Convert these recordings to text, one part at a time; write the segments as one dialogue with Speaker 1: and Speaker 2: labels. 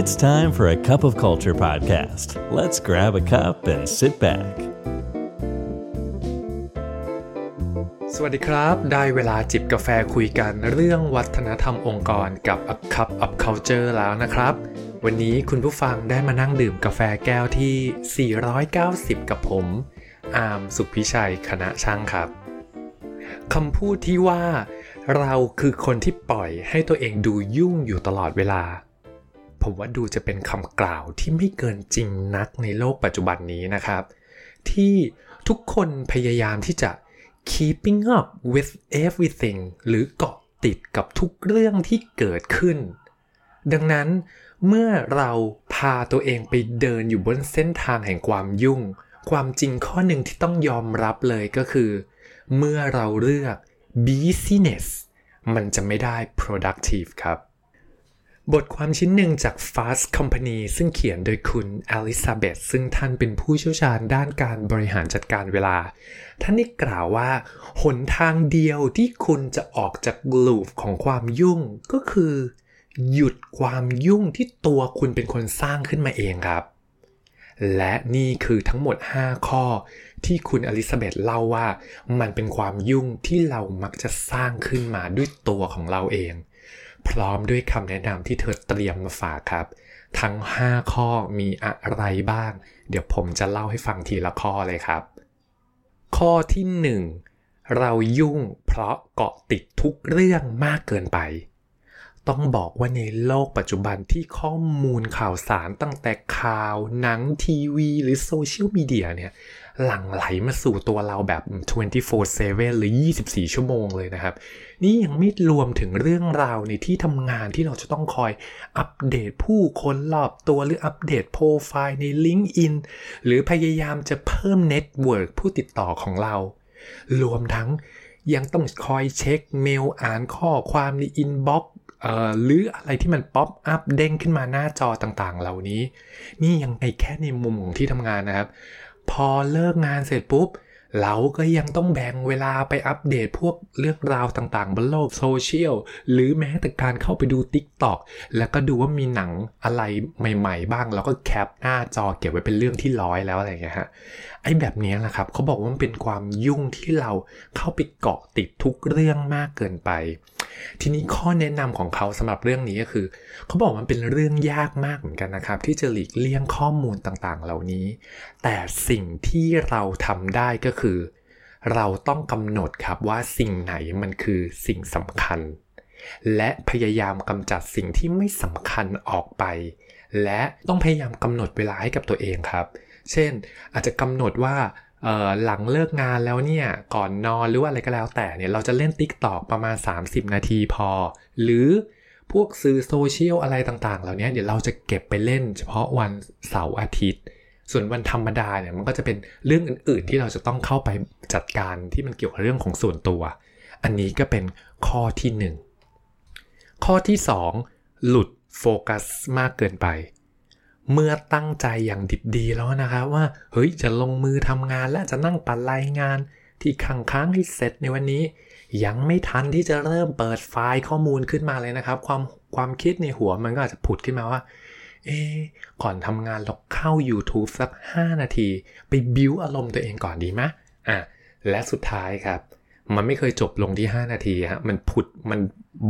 Speaker 1: It's time for a cup of culture podcast. Let's grab a cup and sit back.
Speaker 2: สวัสดีครับ ได้เวลาจิบกาแฟคุยกันเรื่องวัฒนธรรมองค์กรกับ A Cup of Culture แล้วนะครับ วันนี้คุณผู้ฟังได้มานั่งดื่มกาแฟแก้วที่ 490 กับผม อาร์มสุขพิชัยคณะช่างครับคำพูดที่ว่า เราคือคนที่ปล่อยให้ตัวเองดูยุ่งอยู่ตลอดเวลา ผมว่าดูจะเป็นคำกล่าวที่ไม่เกินจริงนักในโลกปัจจุบันนี้นะครับ ที่ทุกคนพยายามที่จะ keeping up with everything หรือเกาะติดกับทุกเรื่องที่เกิดขึ้น ดังนั้นเมื่อเราพาตัวเองไปเดินอยู่บนเส้นทางแห่งความยุ่ง ความจริงข้อหนึ่งที่ต้องยอมรับเลยก็คือ เมื่อเราเลือก business มันจะไม่ได้ productive ครับ บทความชิ้นหนึ่งจาก Fast Company ซึ่งเขียนโดยคุณอลิซาเบธซึ่งท่านเป็นผู้เชี่ยวชาญด้านการบริหารจัดการเวลา ท่านได้กล่าวว่า หนทางเดียวที่คุณจะออกจากลูปของความยุ่งก็คือ หยุดความยุ่งที่ตัวคุณเป็นคนสร้างขึ้นมาเองครับ และนี่คือทั้งหมด 5 ข้อ ที่คุณอลิซาเบธเล่าว่า มันเป็นความยุ่งที่เรามักจะสร้างขึ้นมาด้วยตัวของเราเอง พร้อมด้วยคำแนะนำที่เธอเตรียมมาฝากครับ ทั้ง 5 ข้อมีอะไรบ้าง เดี๋ยวผมจะเล่าให้ฟังทีละข้อเลยครับ ข้อที่ 1 เรายุ่งเพราะเกาะติดทุกเรื่องมากเกินไป ต้องบอกว่าในโลกปัจจุบันที่ข้อมูลข่าวสารตั้งแต่ข่าวหนังทีวี หรือโซเชียลมีเดียเนี่ย หลั่งไหลมาสู่ตัวเราแบบ 24/7 หรือ 24 ชั่วโมงเลยนะครับ นี่ยังไม่รวมถึงเรื่องราวในที่ทำงานที่เราจะต้องคอยอัปเดตผู้คนรอบตัวหรืออัปเดตโปรไฟล์ใน LinkedIn หรือพยายามจะเพิ่ม network ผู้ติดต่อของเรา รวมทั้งยังต้องคอยเช็คเมลอ่านข้อความใน inbox หรืออะไรที่มันป๊อปอัพเด้งขึ้นมาหน้าจอต่างๆ เหล่านี้ นี่ยังในแค่ในมุมของที่ทำงานนะครับ พอเลิกงานเสร็จปุ๊บ เราก็ยังต้องแบ่งเวลาไปอัปเดตพวกเรื่องราวต่างๆ บนโลกโซเชียลหรือแม้แต่การเข้าไปดู TikTok แล้วก็ดูว่ามีหนังอะไรใหม่ๆ บ้าง แล้วก็แคปหน้าจอเก็บไว้เป็นเรื่องที่ร้อยแล้วอะไรอย่างเงี้ยฮะไอ้แบบนี้แหละครับเขาบอกว่ามันเป็นความยุ่งที่เราเข้าไปเกาะติดทุกเรื่องมากเกินไป ทีนี้ข้อแนะนำของเขาสำหรับเรื่องนี้ก็คือ เขาบอกมันเป็นเรื่องยากมากเหมือนกันนะครับ ที่จะหลีกเลี่ยงข้อมูลต่างๆ เหล่านี้ แต่สิ่งที่เราทำได้ก็คือ เราต้องกำหนดครับว่าสิ่งไหนมันคือสิ่งสำคัญ และพยายามกำจัดสิ่งที่ไม่สำคัญออกไป และต้องพยายามกำหนดเวลาให้กับตัวเองครับ เช่น อาจจะกำหนดว่า หลังเลิกงานแล้วเนี่ย ก่อนนอนหรือว่าอะไรก็แล้วแต่เนี่ย เราจะเล่น Tik t o อกประมาณ 30 นาทีพอ หรือพวกสื่อโซเชียลอะไรต่างๆ เหล่านี้เดี๋ยวเราจะเก็บไปเล่นเฉพาะวันเสาร์อาทิตย์ ส่วนวันธรรมดาเนี่ยมันก็จะเป็นเรื่องอื่นๆ ที่เราจะต้องเข้าไปจัดการที่มันเกี่ยวกับเรื่องของส่วนตัว อันนี้ก็เป็นข้อที่ 1 ข้อที่ 2 หลุดโฟกัสมากเกินไป เมื่อตั้งใจอย่างดิบดีแล้วนะครับว่าเฮ้ยจะลงมือทำงานและจะนั่งปัดรายงานที่ค้างค้างให้เสร็จในวันนี้ ยังไม่ทันที่จะเริ่มเปิดไฟล์ข้อมูลขึ้นมาเลยนะครับ ความความคิดในหัวมันก็อาจจะผุดขึ้นมาว่า เอ๊ก่อนทำงานเราเข้า YouTube สัก 5 นาที ไปบิวอารมณ์ตัวเองก่อนดีไหมอะและสุดท้ายครับ มันไม่เคยจบลงที่ 5 นาทีฮะมันผุดมัน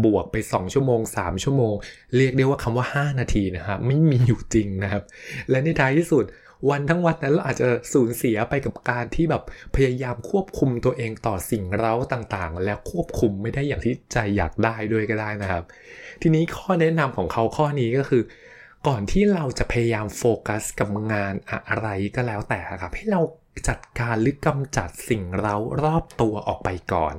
Speaker 2: บวกไป 2 ชั่วโมง 3 ชั่วโมง เรียกได้ว่าคำว่า 5 นาทีนะครับไม่มีอยู่จริงนะครับ และในท้ายที่สุดวันทั้งวันนั้นเราอาจจะสูญเสียไปกับการที่แบบพยายามควบคุมตัวเองต่อสิ่งเร้าต่างๆ และควบคุมไม่ได้อย่างที่ใจอยากได้ด้วยก็ได้นะครับ ทีนี้ข้อแนะนำของเขาข้อนี้ก็คือ ก่อนที่เราจะพยายามโฟกัสกับงานอะไรก็แล้วแต่ครับให้เรา จัดการหรือกำจัดสิ่งเร้ารอบตัวออกไปก่อน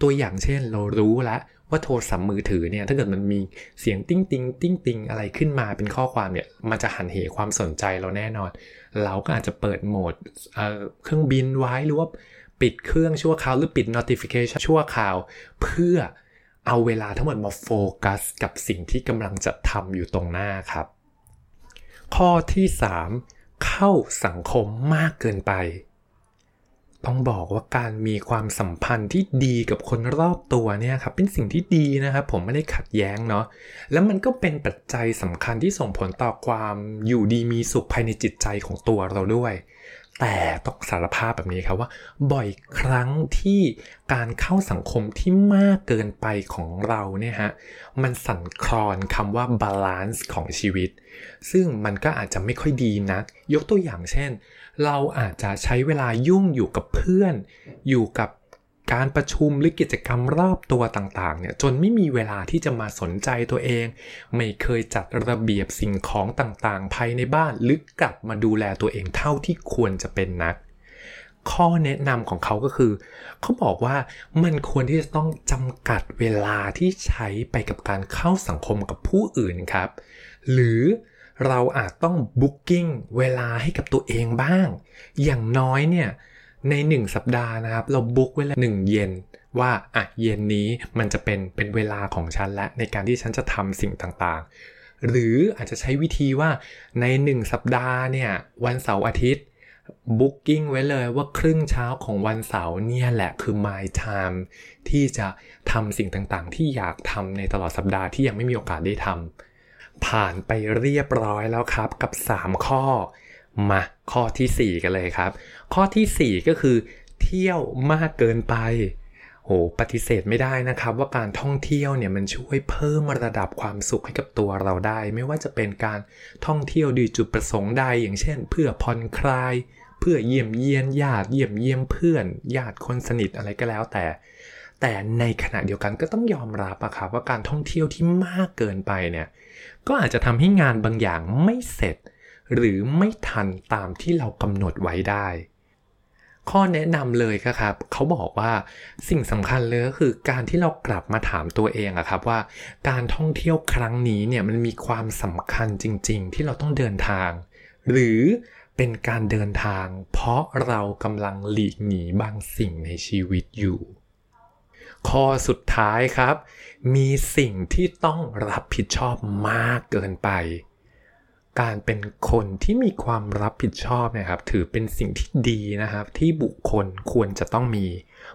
Speaker 2: ตัวอย่างเช่นเรารู้แล้วว่าโทรศัพท์มือถือเนี่ยถ้าเกิดมันมีเสียงติ้งติงติ้งติงอะไรขึ้นมาเป็นข้อความเนี่ยมันจะหันเหความสนใจเราแน่นอน เราก็อาจจะเปิดโหมดเครื่องบินไว้หรือว่าปิดเครื่องชั่วคราวหรือปิด notification ชั่วคราว เพื่อเอาเวลาทั้งหมดมาโฟกัสกับสิ่งที่กำลังจะทำอยู่ตรงหน้าครับ ข้อที่ 3 เข้าสังคมมากเกินไป ต้องบอกว่าการมีความสัมพันธ์ที่ดีกับคนรอบตัวเนี่ยครับเป็นสิ่งที่ดีนะครับ ผมไม่ได้ขัดแย้งเนาะแล้วมันก็เป็นปัจจัยสำคัญที่ส่งผลต่อความอยู่ดีมีสุขภายในจิตใจของตัวเราด้วย แต่ต้องสารภาพแบบนี้ครับว่า บ่อยครั้งที่การเข้าสังคมที่มากเกินไปของเราเนี่ยฮะมันสั่นคลอนคำว่า balance ของชีวิต ซึ่งมันก็อาจจะไม่ค่อยดีนัก ยกตัวอย่างเช่น เราอาจจะใช้เวลายุ่งอยู่กับเพื่อน อยู่กับ การประชุมหรือกิจกรรมรอบตัวต่างๆเนี่ยจนไม่มีเวลาที่จะมาสนใจตัวเอง ไม่เคยจัดระเบียบสิ่งของต่างๆ ภายในบ้านหรือกลับมาดูแลตัวเองเท่าที่ควรจะเป็นนัก ข้อแนะนำของเขาก็คือ เขาบอกว่ามันควรที่จะต้องจำกัดเวลาที่ใช้ไปกับการเข้าสังคมกับผู้อื่นครับ หรือเราอาจต้องบุ๊กิ้งเวลาให้กับตัวเองบ้าง อย่างน้อยเนี่ย ใน 1 สัปดาห์นะครับ เราบุ๊กไว้แล้วหนึ่งเย็นว่าอะเย็นนี้มันจะเป็นเป็นเวลาของฉันและในการที่ฉันจะทำสิ่งต่างๆ หรืออาจจะใช้วิธีว่าใน 1 สัปดาห์เนี่ยวันเสาร์อาทิตย์บุ๊กิ้งไว้เลยว่าครึ่งเช้าของวันเสาร์เนี่ยแหละคือ my time ที่จะทำสิ่งต่างๆ ที่อยากทำในตลอดสัปดาห์ที่ยังไม่มีโอกาสได้ทำผ่านไปเรียบร้อยแล้วครับกับ 3 ข้อ มาข้อที่ 4 กันเลยครับ ข้อที่ 4 ก็คือเที่ยวมากเกินไปโหปฏิเสธไม่ได้นะครับ ว่าการท่องเที่ยวเนี่ยมันช่วยเพิ่มระดับความสุขให้กับตัวเราได้ ไม่ว่าจะเป็นการท่องเที่ยวด้วยจุดประสงค์ใด อย่างเช่น เพื่อผ่อนคลาย เพื่อเยี่ยมเยียนญาติเยี่ยมเยี่ยมเพื่อน ญาติคนสนิทอะไรก็แล้วแต่ แต่ในขณะเดียวกันก็ต้องยอมรับอะครับว่าการท่องเที่ยวที่มากเกินไปเนี่ยก็อาจจะทำให้งานบางอย่างไม่เสร็จ หรือไม่ทันตามที่เรากำหนดไว้ได้ ข้อแนะนำเลยครับ เขาบอกว่าสิ่งสำคัญเลยก็คือการที่เรากลับมาถามตัวเองอะครับว่า การท่องเที่ยวครั้งนี้เนี่ยมันมีความสำคัญจริง ๆ ที่เราต้องเดินทาง หรือเป็นการเดินทาง เพราะเรากำลังหลีกหนีบางสิ่งในชีวิตอยู่ข้อสุดท้ายครับ มีสิ่งที่ต้องรับผิดชอบมากเกินไป การเป็นคนที่มีความรับผิดชอบนะครับ ถือเป็นสิ่งที่ดีนะครับ ที่บุคคลควรจะต้องมี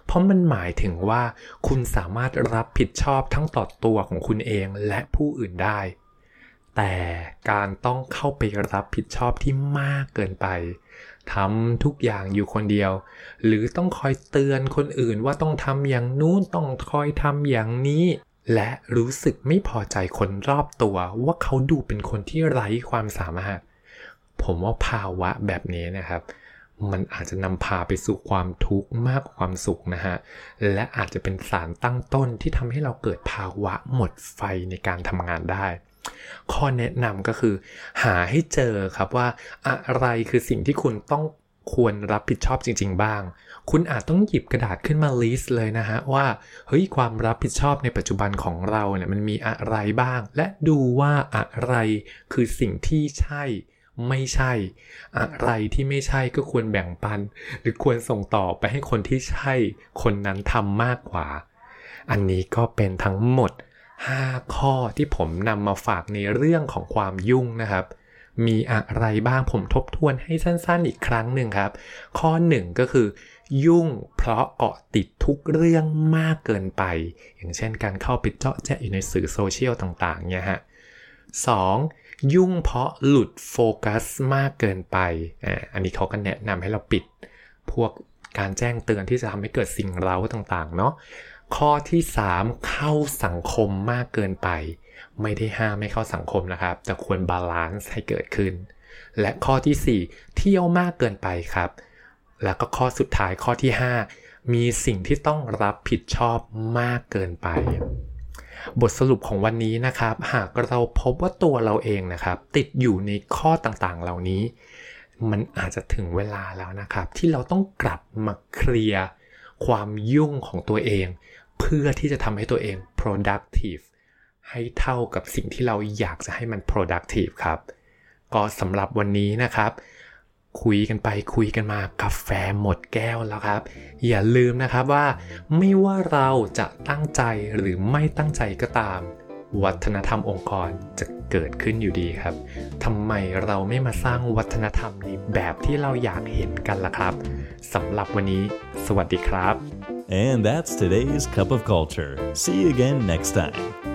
Speaker 2: เพราะมันหมายถึงว่า คุณสามารถรับผิดชอบทั้งต่อตัวของคุณเองและผู้อื่นได้ แต่การต้องเข้าไปรับผิดชอบที่มากเกินไปทำทุกอย่างอยู่คนเดียว หรือต้องคอยเตือนคนอื่นว่าต้องทำอย่างนู้นต้องคอยทำอย่างนี้ และรู้สึกไม่พอใจคนรอบตัวว่าเขาดูเป็นคนที่ไร้ความสามารถ ผมว่าภาวะแบบนี้นะครับ มันอาจจะนำพาไปสู่ความทุกข์มากกว่าความสุขนะฮะ และอาจจะเป็นสารตั้งต้นที่ทำให้เราเกิดภาวะหมดไฟในการทำงานได้ ข้อแนะนำก็คือ หาให้เจอครับว่าอะไรคือสิ่งที่คุณต้อง ควรรับผิดชอบจริง ๆ บ้าง คุณอาจต้องหยิบกระดาษขึ้นมาลิสต์เลยนะฮะว่า เฮ้ยความรับผิดชอบในปัจจุบันของเราเนี่ยมันมีอะไรบ้าง และดูว่าอะไรคือสิ่งที่ใช่ไม่ใช่ อะไรที่ไม่ใช่ก็ควรแบ่งปัน หรือควรส่งต่อไปให้คนที่ใช่ คนนั้นทำมากกว่า อันนี้ก็เป็นทั้งหมด 5 ข้อที่ผมนำมาฝากในเรื่องของความยุ่งนะครับ มีอะไรบ้างผมทบทวนให้สั้นๆอีกครั้งหนึ่งครับ ข้อ 1 ก็คือ ยุ่งเพราะเกาะติดทุกเรื่องมากเกินไป อย่างเช่นการเข้าไปเจาะแจ๊อยู่ในสื่อโซเชียลต่างๆเนี่ยฮะสองยุ่งเพราะหลุดโฟกัสมากเกินไปอ่าอันนี้เขาก็แนะนำให้เราปิด พวกการแจ้งเตือนที่จะทำให้เกิดสิ่งเร้าต่างๆเนาะข้อที่ 3 เข้าสังคมมากเกินไป ไม่ได้ห้ามไม่เข้าสังคมนะครับ แต่ควร balance ให้เกิดขึ้น และข้อที่ 4 เที่ยวมากเกินไปครับ แล้วก็ข้อสุดท้ายข้อที่ 5 มีสิ่งที่ต้องรับผิดชอบมากเกินไป บทสรุปของวันนี้นะครับ หากเราพบว่าตัวเราเองนะครับ ติดอยู่ในข้อต่างๆ เหล่านี้ มันอาจจะถึงเวลาแล้วนะครับ ที่เราต้องกลับมาเคลียร์ความยุ่งของตัวเอง เพื่อที่จะทำให้ตัวเอง productive ให้เท่ากับสิ่งที่เราอยากจะให้มัน productive ครับ ก็สำหรับวันนี้นะครับ คุยกันไปคุยกันมากาแฟหมดแก้วแล้วครับ อย่าลืมนะครับว่า ไม่ว่าเราจะตั้งใจหรือไม่ตั้งใจก็ตาม วัฒนธรรมองค์กรจะเกิดขึ้นอยู่ดีครับทำไมเราไม่มาสร้างวัฒนธรรมในแบบที่เราอยากเห็นกันล่ะครับสำหรับวันนี้ สวัสดีครับ
Speaker 1: And that's today's Cup of Culture. See you again next time.